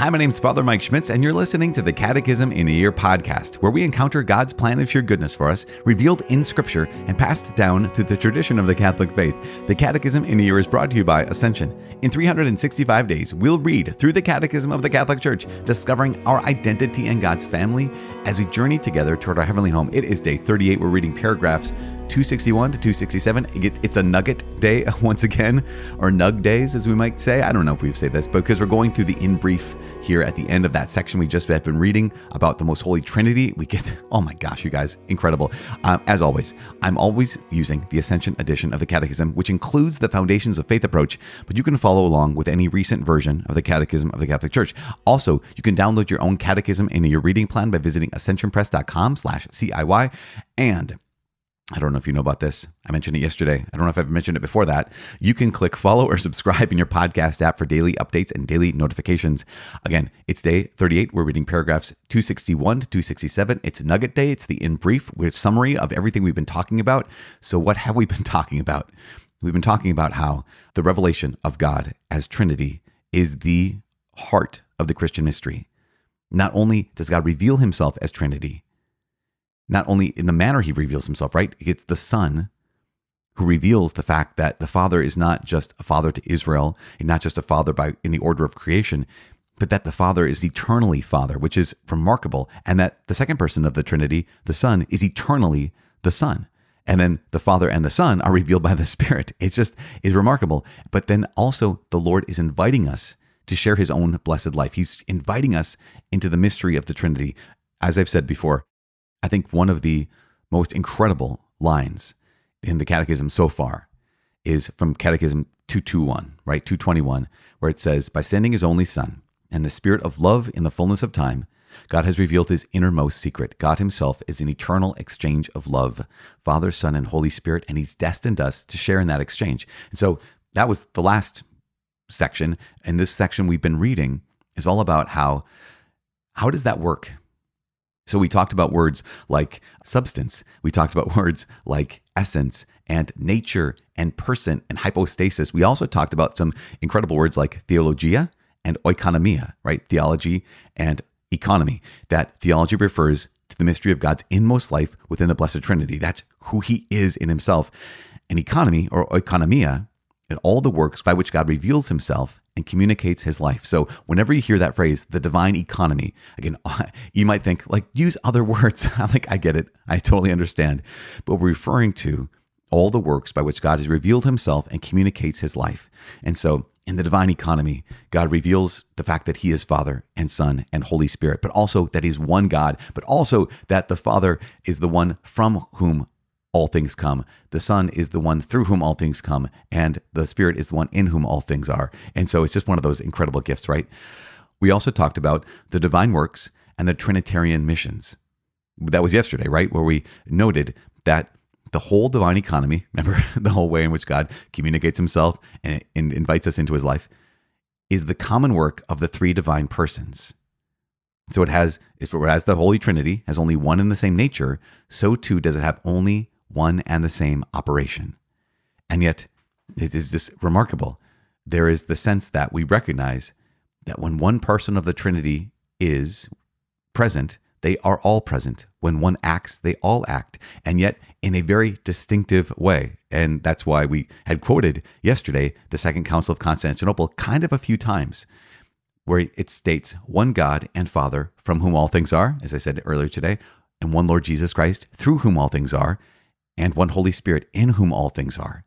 Hi, my name's Father Mike Schmitz, and you're listening to the Catechism in a Year podcast, where we encounter God's plan of sheer goodness for us, revealed in Scripture and passed down through the tradition of the Catholic faith. The Catechism in a Year is brought to you by Ascension. In 365 days, we'll read through the Catechism of the Catholic Church, discovering our identity in God's family as we journey together toward our heavenly home. It is day 38. We're reading paragraphs 261 to 267. It's a nugget day once again, or nug days, as we might say. I don't know if we've said this, but because we're going through the in brief here at the end of that section we just have been reading about the most holy Trinity, we get, oh my gosh, you guys, incredible. Um, as always, I'm always using the Ascension edition of the Catechism, which includes the Foundations of Faith approach, but you can follow along with any recent version of the Catechism of the Catholic Church. Also, you can download your own catechism in your reading plan by visiting ascensionpress.com slash CIY. And I don't know if you know about this. I mentioned it yesterday. I don't know if I've mentioned it before that. You can click follow or subscribe in your podcast app for daily updates and daily notifications. Again, it's day 38. We're reading paragraphs 261 to 267. It's Nugget Day. It's the in brief with summary of everything we've been talking about. So, what have we been talking about? We've been talking about how the revelation of God as Trinity is the heart of the Christian mystery. Not only does God reveal himself as Trinity, not only in the manner he reveals himself, right? It's the Son who reveals the fact that the Father is not just a father to Israel, and not just a father by in the order of creation, but that the Father is eternally Father, which is remarkable, and that the second person of the Trinity, the Son, is eternally the Son. And then the Father and the Son are revealed by the Spirit. It's just is remarkable. But then also the Lord is inviting us to share his own blessed life. He's inviting us into the mystery of the Trinity. As I've said before, I think one of the most incredible lines in the catechism so far is from Catechism 221, right? 221, where it says, By sending his only Son and the Spirit of love in the fullness of time, God has revealed his innermost secret. God himself is an eternal exchange of love, Father, Son, and Holy Spirit, and he's destined us to share in that exchange. And so that was the last section. And this section we've been reading is all about how how does that work? So we talked about words like substance. We talked about words like essence and nature and person and hypostasis. We also talked about some incredible words like theologia and oikonomia, right? Theology and economy. That theology refers to the mystery of God's inmost life within the Blessed Trinity. That's who he is in himself. And economy or oikonomia all the works by which God reveals himself and communicates his life. So whenever you hear that phrase, the divine economy, again, you might think like use other words. I like I get it. I totally understand. But we're referring to all the works by which God has revealed himself and communicates his life. And so in the divine economy, God reveals the fact that he is Father and Son and Holy Spirit, but also that he's one God, but also that the Father is the one from whom all things come. The Son is the one through whom all things come, and the Spirit is the one in whom all things are. And so it's just one of those incredible gifts, right? We also talked about the divine works and the Trinitarian missions. That was yesterday, right? Where we noted that the whole divine economy, remember the whole way in which God communicates himself and, invites us into his life, is the common work of the three divine persons. So it has, if it has the Holy Trinity, has only one and the same nature, so too does it have only one and the same operation. And yet, it is just remarkable. There is the sense that we recognize that when one person of the Trinity is present, they are all present. When one acts, they all act, and yet in a very distinctive way. And that's why we had quoted yesterday the Second Council of Constantinople kind of a few times, where it states one God and Father, from whom all things are, as I said earlier today, and one Lord Jesus Christ, through whom all things are, and one Holy Spirit in whom all things are.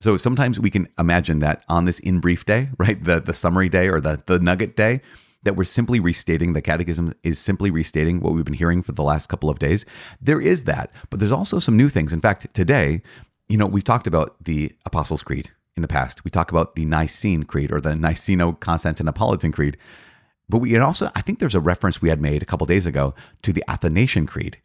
So sometimes we can imagine that on this in brief day, right? The the summary day or the the nugget day, that we're simply restating the catechism is simply restating what we've been hearing for the last couple of days. There is that, but there's also some new things. In fact, today, you know, we've talked about the Apostles' Creed in the past. We talk about the Nicene Creed or the Niceno-Constantinopolitan Creed. But we also, I think there's a reference we had made a couple days ago to the Athanasian Creed.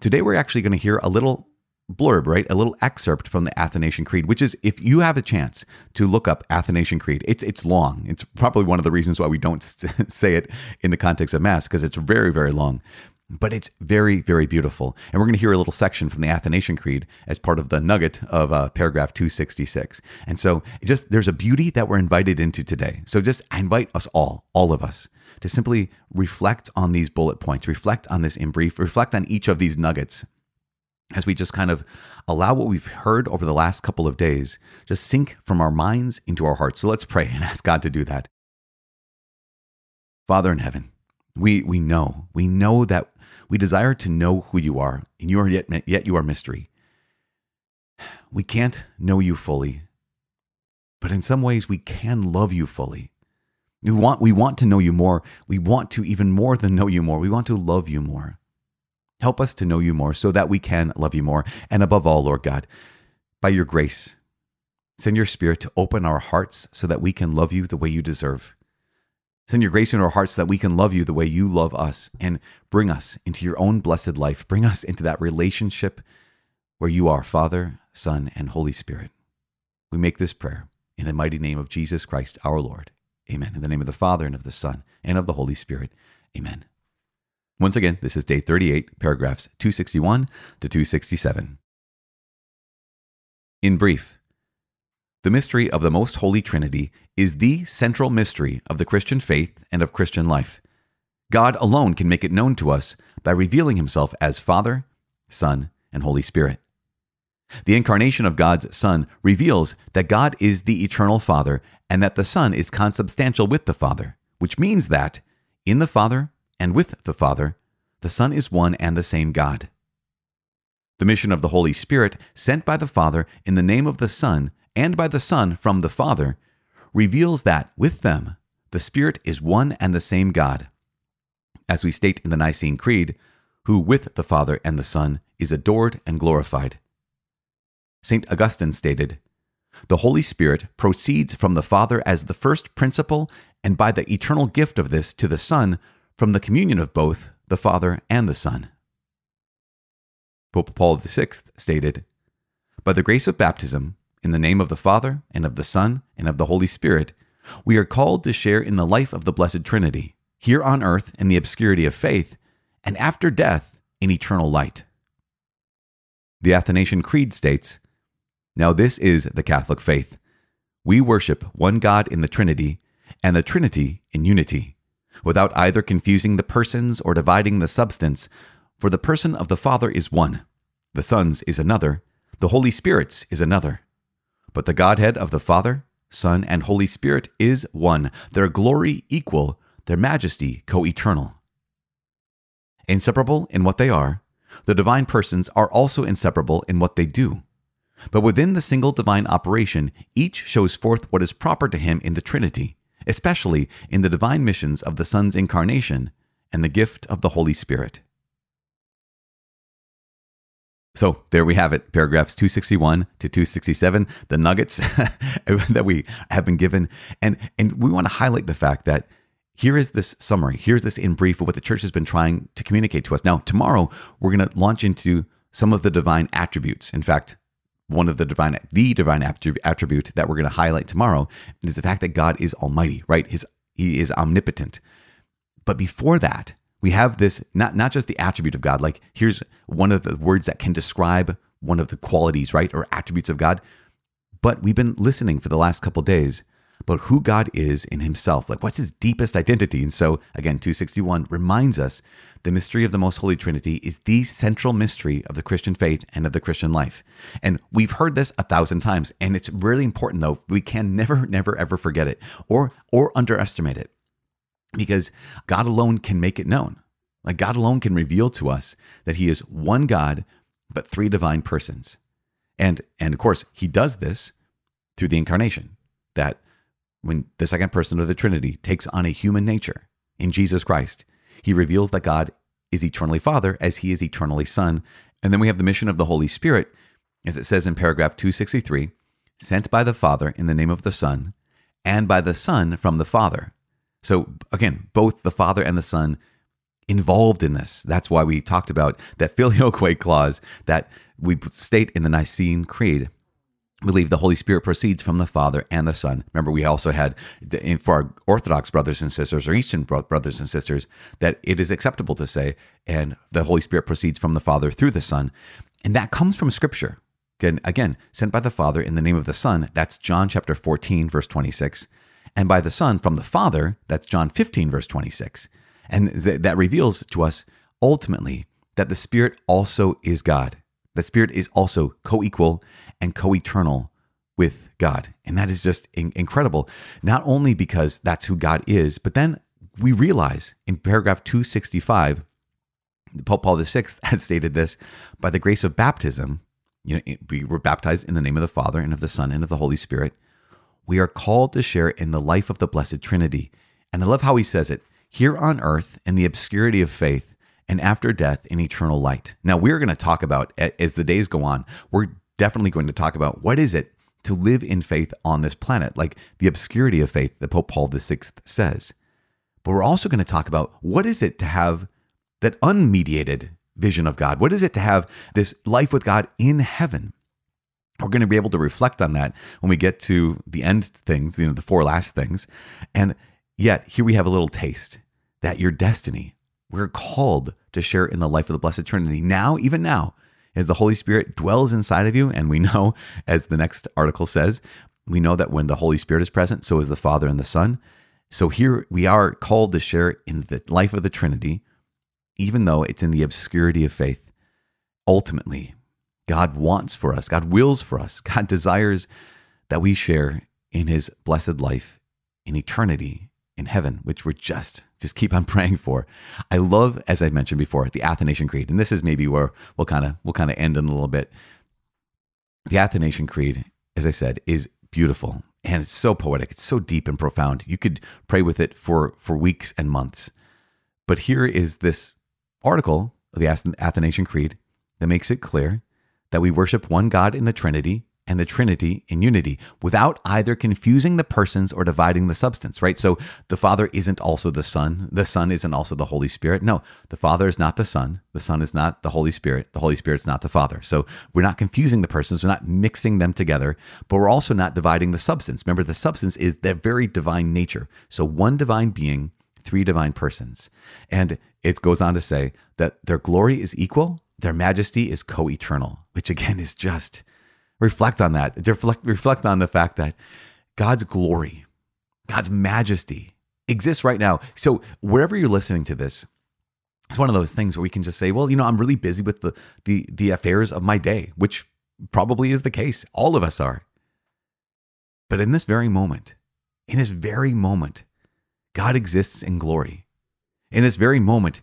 Today, we're actually going to hear a little blurb, right? A little excerpt from the Athanasian Creed, which is if you have a chance to look up Athanasian Creed, it's it's long. It's probably one of the reasons why we don't say it in the context of Mass because it's very very long. but it's very, very beautiful. And we're going to hear a little section from the Athanasian Creed as part of the nugget of uh, paragraph 266. And so, just there's a beauty that we're invited into today. So, just I invite us all, all of us, to simply reflect on these bullet points, reflect on this in brief, reflect on each of these nuggets as we just kind of allow what we've heard over the last couple of days just sink from our minds into our hearts. So, let's pray and ask God to do that. Father in heaven, we, we know, we know that we desire to know who you are, and you are yet, yet you are mystery. We can't know you fully, but in some ways we can love you fully. We want, we want to know you more. We want to even more than know you more. We want to love you more. Help us to know you more so that we can love you more. And above all, Lord God, by your grace, send your spirit to open our hearts so that we can love you the way you deserve. Send your grace into our hearts so that we can love you the way you love us and bring us into your own blessed life. Bring us into that relationship where you are Father, Son, and Holy Spirit. We make this prayer in the mighty name of Jesus Christ our Lord. Amen. In the name of the Father, and of the Son, and of the Holy Spirit. Amen. Once again, this is day 38, paragraphs 261 to 267. In brief, the mystery of the Most Holy Trinity is the central mystery of the Christian faith and of Christian life. God alone can make it known to us by revealing himself as Father, Son, and Holy Spirit. The incarnation of God's Son reveals that God is the eternal Father and that the Son is consubstantial with the Father, which means that, in the Father and with the Father, the Son is one and the same God. The mission of the Holy Spirit, sent by the Father in the name of the Son, and by the Son from the Father, reveals that with them the Spirit is one and the same God. As we state in the Nicene Creed, who with the Father and the Son is adored and glorified. St. Augustine stated, The Holy Spirit proceeds from the Father as the first principle, and by the eternal gift of this to the Son, from the communion of both the Father and the Son. Pope Paul VI stated, By the grace of baptism, in the name of the Father, and of the Son, and of the Holy Spirit, we are called to share in the life of the Blessed Trinity, here on earth in the obscurity of faith, and after death in eternal light. The Athanasian Creed states Now this is the Catholic faith. We worship one God in the Trinity, and the Trinity in unity, without either confusing the persons or dividing the substance, for the person of the Father is one, the Son's is another, the Holy Spirit's is another but the Godhead of the Father, Son, and Holy Spirit is one, their glory equal, their majesty co eternal. Inseparable in what they are, the divine persons are also inseparable in what they do. But within the single divine operation, each shows forth what is proper to him in the Trinity, especially in the divine missions of the Son's incarnation and the gift of the Holy Spirit. So there we have it, paragraphs 261 to 267, the nuggets that we have been given. And, and we want to highlight the fact that here is this summary. Here's this in brief of what the church has been trying to communicate to us. Now, tomorrow, we're going to launch into some of the divine attributes. In fact, one of the divine, the divine attribute that we're going to highlight tomorrow is the fact that God is almighty, right? His, he is omnipotent. But before that, we have this not not just the attribute of God. Like here's one of the words that can describe one of the qualities, right, or attributes of God. But we've been listening for the last couple days about who God is in himself. Like what's his deepest identity? And so again, 261 reminds us the mystery of the most holy trinity is the central mystery of the Christian faith and of the Christian life. And we've heard this a thousand times and it's really important though. We can never never ever forget it or or underestimate it because God alone can make it known. Like God alone can reveal to us that he is one God, but three divine persons. And and of course, he does this through the incarnation. That when the second person of the Trinity takes on a human nature in Jesus Christ, he reveals that God is eternally Father as he is eternally Son. And then we have the mission of the Holy Spirit, as it says in paragraph 263, sent by the Father in the name of the Son, and by the Son from the Father. So again, both the Father and the Son involved in this. That's why we talked about that filioque clause that we state in the Nicene Creed, believe the Holy Spirit proceeds from the Father and the Son. Remember, we also had for our Orthodox brothers and sisters or Eastern brothers and sisters that it is acceptable to say, and the Holy Spirit proceeds from the Father through the Son. And that comes from Scripture. Again, again, sent by the Father in the name of the Son. That's John chapter 14, verse 26. And by the Son from the Father, that's John 15, verse 26. And that reveals to us ultimately that the Spirit also is God. The Spirit is also co equal and co eternal with God. And that is just in- incredible, not only because that's who God is, but then we realize in paragraph 265, Pope Paul VI had stated this by the grace of baptism, you know, we were baptized in the name of the Father and of the Son and of the Holy Spirit. We are called to share in the life of the Blessed Trinity. And I love how he says it here on earth in the obscurity of faith, and after death in eternal light. Now, we're going to talk about, as the days go on, we're definitely going to talk about what is it to live in faith on this planet, like the obscurity of faith that Pope Paul VI says. But we're also going to talk about what is it to have that unmediated vision of God? What is it to have this life with God in heaven? We're going to be able to reflect on that when we get to the end things, you know, the four last things. And yet, here we have a little taste that your destiny, we're called to share in the life of the Blessed Trinity now, even now, as the Holy Spirit dwells inside of you. And we know, as the next article says, we know that when the Holy Spirit is present, so is the Father and the Son. So here we are called to share in the life of the Trinity, even though it's in the obscurity of faith. Ultimately, God wants for us, God wills for us, God desires that we share in his blessed life in eternity in heaven, which we're just just keep on praying for. I love, as I mentioned before, the Athanasian Creed, and this is maybe where we'll kind of we'll kind of end in a little bit. The Athanasian Creed, as I said, is beautiful and it's so poetic. It's so deep and profound. You could pray with it for for weeks and months. But here is this article of the Athanasian Creed that makes it clear that we worship one God in the Trinity and the Trinity in unity without either confusing the persons or dividing the substance, right? So the Father isn't also the Son. The Son isn't also the Holy Spirit. No, the Father is not the Son. The Son is not the Holy Spirit. The Holy Spirit is not the Father. So we're not confusing the persons. We're not mixing them together, but we're also not dividing the substance. Remember, the substance is their very divine nature. So one divine being, three divine persons. And it goes on to say that their glory is equal, their majesty is co eternal, which again is just reflect on that. Reflect, reflect on the fact that God's glory, God's majesty exists right now. So wherever you're listening to this, it's one of those things where we can just say, well, you know, I'm really busy with the the the affairs of my day, which probably is the case. All of us are. But in this very moment, in this very moment, God exists in glory. In this very moment,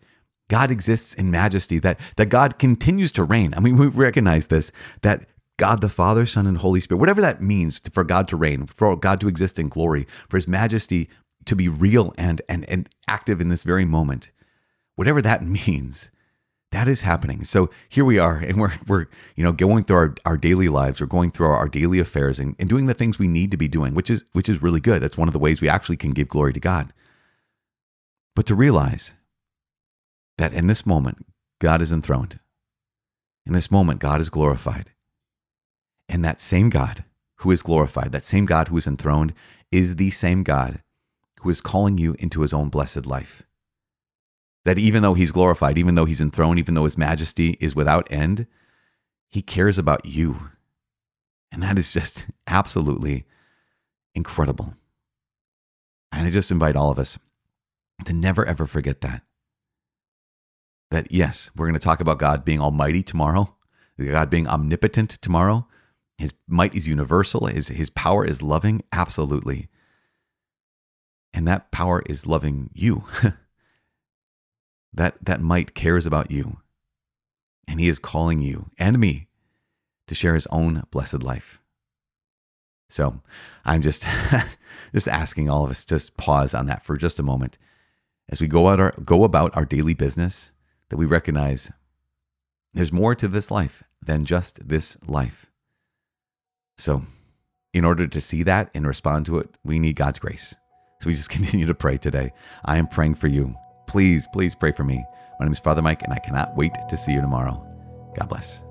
God exists in majesty, that, that God continues to reign. I mean, we recognize this, that God the Father, Son, and Holy Spirit, whatever that means for God to reign, for God to exist in glory, for His majesty to be real and, and, and active in this very moment, whatever that means, that is happening. So here we are, and we're, we're you know, going through our, our daily lives, we're going through our, our daily affairs and, and doing the things we need to be doing, which is, which is really good. That's one of the ways we actually can give glory to God. But to realize that in this moment, God is enthroned. In this moment, God is glorified. And that same God who is glorified, that same God who is enthroned, is the same God who is calling you into his own blessed life. That even though he's glorified, even though he's enthroned, even though his majesty is without end, he cares about you. And that is just absolutely incredible. And I just invite all of us to never ever forget that. That yes, we're going to talk about God being almighty tomorrow, God being omnipotent tomorrow, his might is universal. His, his power is loving. Absolutely. And that power is loving you. that, that might cares about you. And he is calling you and me to share his own blessed life. So I'm just, just asking all of us just pause on that for just a moment as we go out our, go about our daily business that we recognize there's more to this life than just this life. So, in order to see that and respond to it, we need God's grace. So, we just continue to pray today. I am praying for you. Please, please pray for me. My name is Father Mike, and I cannot wait to see you tomorrow. God bless.